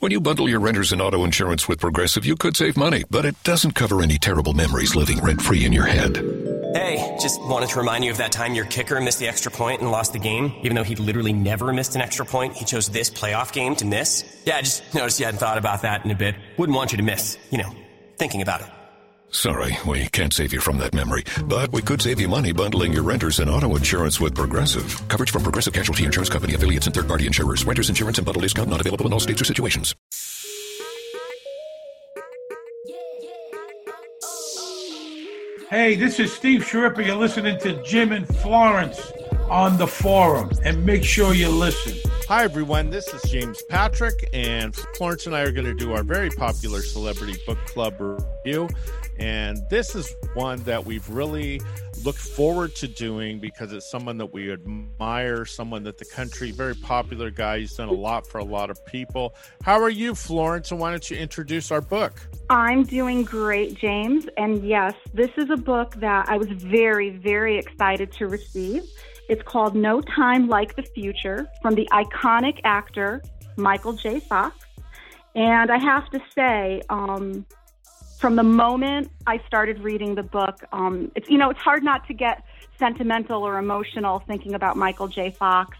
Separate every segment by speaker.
Speaker 1: When you bundle your renters and auto insurance with Progressive, you could save money, but it doesn't cover any terrible memories living rent free in your head.
Speaker 2: Hey, just wanted to remind you of that time your kicker missed the extra point and lost the game. Even though he literally never missed an extra point, he chose this playoff game to miss. Yeah, I just noticed you hadn't thought about that in a bit. Wouldn't want you to miss, you know, thinking about it.
Speaker 1: Sorry, we can't save you from that memory, but we could save you money bundling your renters and auto insurance with Progressive. Coverage from Progressive Casualty Insurance Company affiliates and third-party insurers. Renters insurance and bundle discount not available in all states or situations.
Speaker 3: Hey, this is Steve Sharippa. You're listening to Jim and Florence on the forum, and make sure you listen.
Speaker 4: Hi, everyone. This is James Patrick, and Florence and I are going to do our very popular celebrity book club review. And this is one that we've really looked forward to doing because it's someone that we admire, someone that the country, very popular guy. He's done a lot for a lot of people. How are you, Florence? And why don't you introduce our book?
Speaker 5: I'm doing great, James. And yes, this is a book that I was very, very excited to receive. It's called No Time Like the Future from the iconic actor Michael J. Fox. And I have to say, um, from the moment I started reading the book, um, it's you know it's hard not to get sentimental or emotional thinking about Michael J. Fox,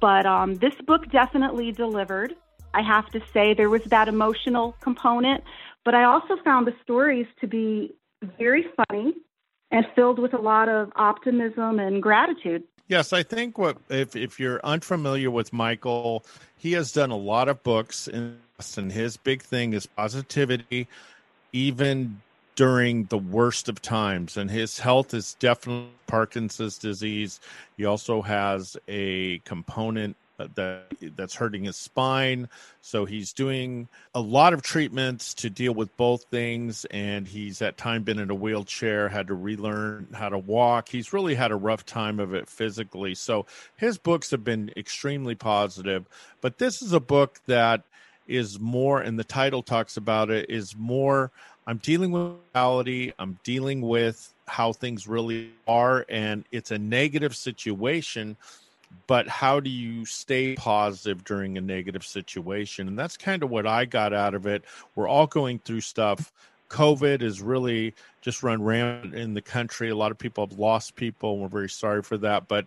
Speaker 5: but um, this book definitely delivered. I have to say there was that emotional component, but I also found the stories to be very funny and filled with a lot of optimism and gratitude.
Speaker 4: Yes, I think what if if you're unfamiliar with Michael, he has done a lot of books and his big thing is positivity even during the worst of times and his health is definitely parkinson's disease. He also has a component uh, that that's hurting his spine. So he's doing a lot of treatments to deal with both things and he's at time been in a wheelchair had to relearn how to walk. He's really had a rough time of it physically. So his books have been extremely positive but this is a book that is more, and the title talks about it, is more I'm dealing with reality, I'm dealing with how things really are, and it's a negative situation. But how do you stay positive during a negative situation? And that's kind of what I got out of it. We're all going through stuff. COVID is really just run rampant in the country. A lot of people have lost people, and we're very sorry for that. But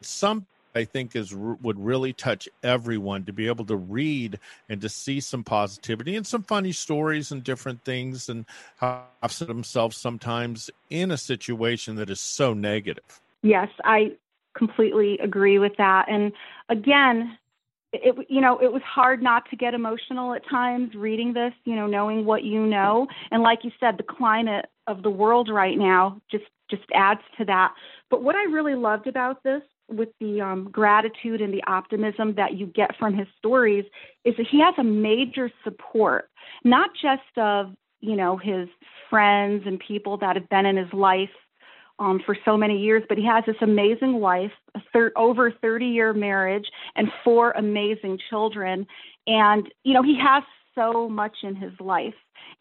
Speaker 4: some I think is would really touch everyone to be able to read and to see some positivity and some funny stories and different things and have themselves sometimes in a situation that is so negative.
Speaker 5: Yes, I completely agree with that. And again, it you know it was hard not to get emotional at times reading this you know knowing what you know and like you said the climate of the world right now just just adds to that but what i really loved about this with the um, gratitude and the optimism that you get from his stories is that he has a major support, not just of you know his friends and people that have been in his life um, for so many years, but he has this amazing wife, a thir- over 30 year marriage, and four amazing children. And, you know, he has so much in his life.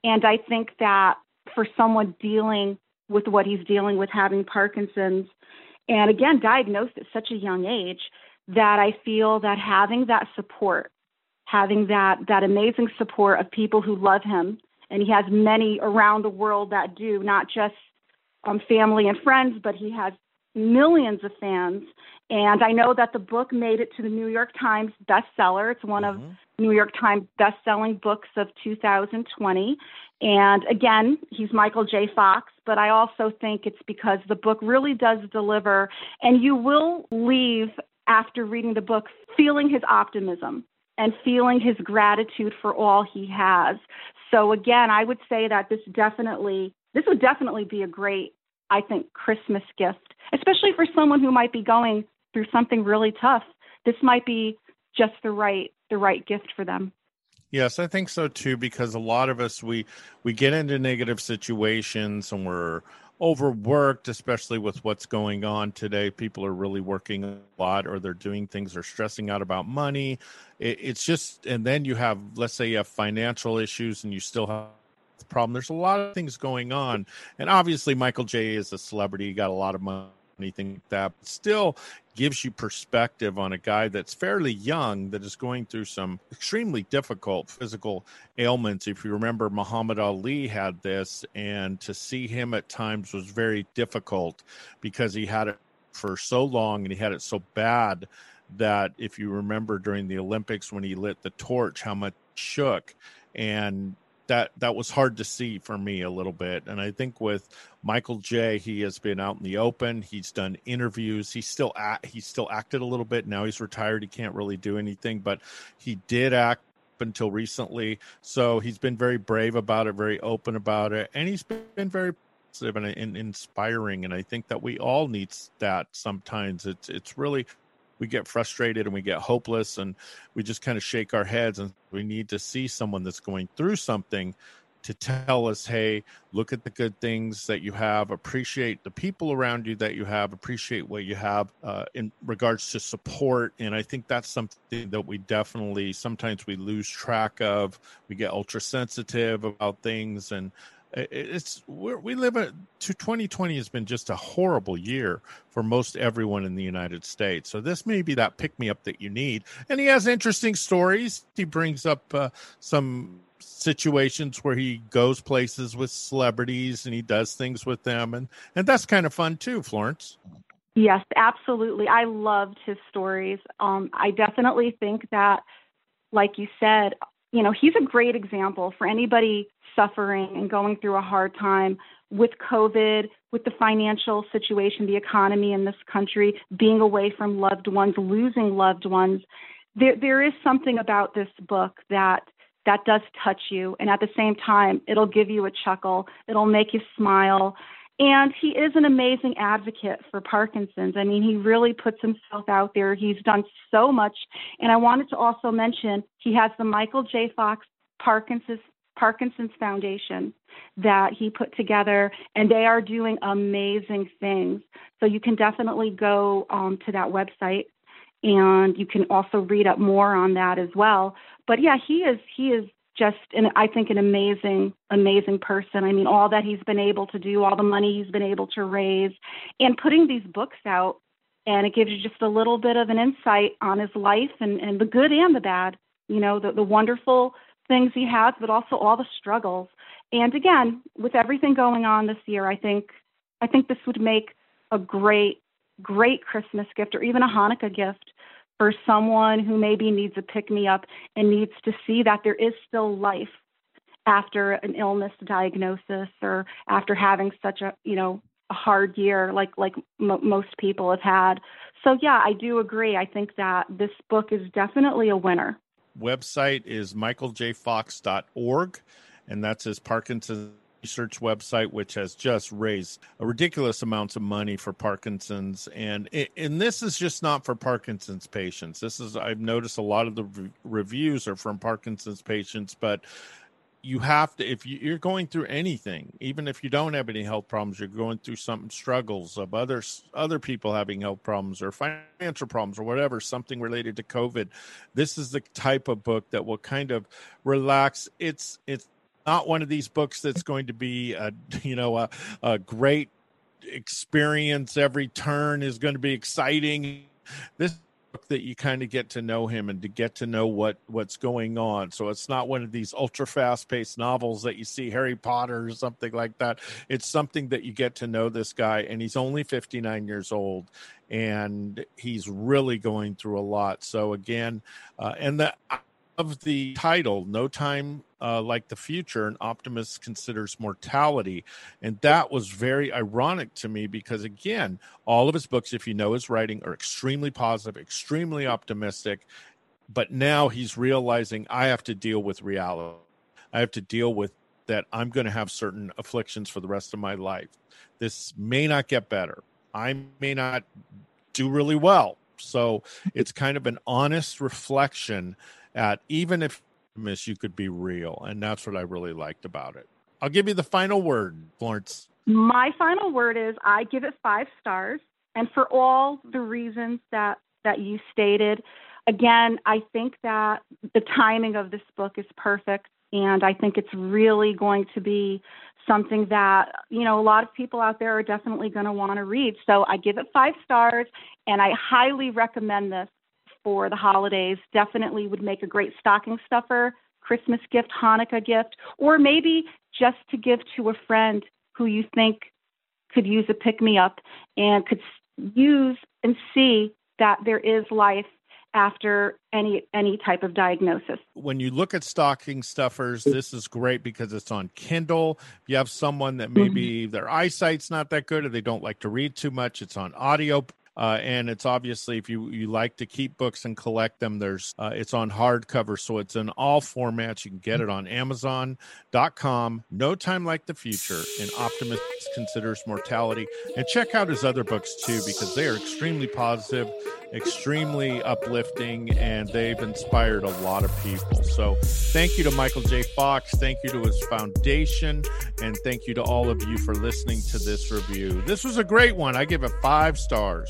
Speaker 5: And I think that for someone dealing with what he's dealing with, having Parkinson's, and again diagnosed at such a young age that I feel that having that support, having that that amazing support of people who love him, and he has many around the world that do, not just um, family and friends, but he has millions of fans. And I know that the book made it to the New York Times bestseller. It's one mm-hmm. of New York Times best-selling books of 2020. And again, he's Michael J. Fox, but I also think it's because the book really does deliver, and you will leave after reading the book feeling his optimism and feeling his gratitude for all he has. So again, I would say that this definitely this would definitely be a great I think Christmas gift, especially for someone who might be going through something really tough. This might be just the right the right gift for them.
Speaker 4: Yes, I think so too because a lot of us we we get into negative situations and we're overworked especially with what's going on today. People are really working a lot or they're doing things they're stressing out about money. It, it's just and then you have let's say you have financial issues and you still have problem. There's a lot of things going on. And obviously michael j is a celebrity. He got a lot of money anything like that but still gives you perspective on a guy that's fairly young that is going through some extremely difficult physical ailments. If you remember, Muhammad Ali had this, and to see him at times was very difficult because he had it for so long and he had it so bad that if you remember during the Olympics when he lit the torch, how much shook. And that that was hard to see for me a little bit. And I think with Michael J, he has been out in the open. He's done interviews. He's still at, he's still acted a little bit. Now he's retired. He can't really do anything, but he did act until recently. So he's been very brave about it, very open about it, and he's been very positive and, and inspiring. And I think that we all need that sometimes. It's it's really we get frustrated and we get hopeless and we just kind of shake our heads and we need to see someone that's going through something to tell us hey look at the good things that you have. Appreciate the people around you that you have. Appreciate what you have uh, in regards to support. And i think that's something that we definitely sometimes we lose track of. We get ultra sensitive about things and it's we live at 2020 has been just a horrible year for most everyone in the United States. So this may be that pick me up that you need. And he has interesting stories. He brings up uh, some situations where he goes places with celebrities and he does things with them and and that's kind of fun too, Florence.
Speaker 5: Yes, absolutely. I loved his stories. Um, I definitely think that like you said, you know, he's a great example for anybody suffering and going through a hard time with COVID, with the financial situation, the economy in this country, being away from loved ones, losing loved ones. There, there is something about this book that that does touch you, and at the same time, it'll give you a chuckle. It'll make you smile. And he is an amazing advocate for Parkinson's. I mean, he really puts himself out there. He's done so much. And I wanted to also mention he has the Michael J. Fox Parkinson's Parkinson's Foundation that he put together, and they are doing amazing things. So you can definitely go um, to that website, and you can also read up more on that as well. But yeah, he is he is just an I think an amazing amazing person. I mean, all that he's been able to do, all the money he's been able to raise, and putting these books out, and it gives you just a little bit of an insight on his life and, and the good and the bad. You know, the, the wonderful things he has, but also all the struggles. And again, with everything going on this year, I think I think this would make a great, great Christmas gift or even a Hanukkah gift for someone who maybe needs a pick me up and needs to see that there is still life after an illness diagnosis or after having such a you know a hard year like like m- most people have had. So yeah, I do agree. I think that this book is definitely a winner
Speaker 4: website is michaeljfox.org, and that's his Parkinson's research website, which has just raised a ridiculous amounts of money for Parkinson's. And and this is just not for Parkinson's patients. This is I've noticed a lot of the reviews are from Parkinson's patients, but you have to if you're going through anything even if you don't have any health problems you're going through some struggles of others other people having health problems or financial problems or whatever something related to covid this is the type of book that will kind of relax. It's it's not one of these books that's going to be a you know a, a great experience. Every turn is going to be exciting. This that you kind of get to know him and to get to know what what's going on. So it's not one of these ultra fast paced novels that you see harry potter or something like that. It's something that you get to know this guy and he's only 59 years old and he's really going through a lot. So again uh, and the of the title, No Time uh, Like the Future, an optimist considers mortality. And that was very ironic to me because, again, all of his books, if you know his writing, are extremely positive, extremely optimistic. But now he's realizing I have to deal with reality. I have to deal with that I'm going to have certain afflictions for the rest of my life. This may not get better. I may not do really well. So it's kind of an honest reflection at even if miss you could be real and that's what i really liked about it. I'll give you the final word florence.
Speaker 5: My final word is i give it five stars and for all the reasons that that you stated again i think that the timing of this book is perfect and i think it's really going to be something that you know a lot of people out there are definitely going to want to read. So i give it five stars and i highly recommend this for the holidays definitely would make a great stocking stuffer christmas gift hanukkah gift or maybe just to give to a friend who you think could use a pick me up and could use and see that there is life after any any type of diagnosis.
Speaker 4: When you look at stocking stuffers, this is great because it's on Kindle. If you have someone that maybe mm-hmm. their eyesight's not that good or they don't like to read too much, it's on audio uh, and it's obviously if you you like to keep books and collect them, there's uh, it's on hardcover, so it's in all formats. You can get it on Amazon.com. No time like the future. An optimist considers mortality, and check out his other books too because they are extremely positive, extremely uplifting, and they've inspired a lot of people. So thank you to Michael J. Fox. Thank you to his foundation, and thank you to all of you for listening to this review. This was a great one. I give it five stars.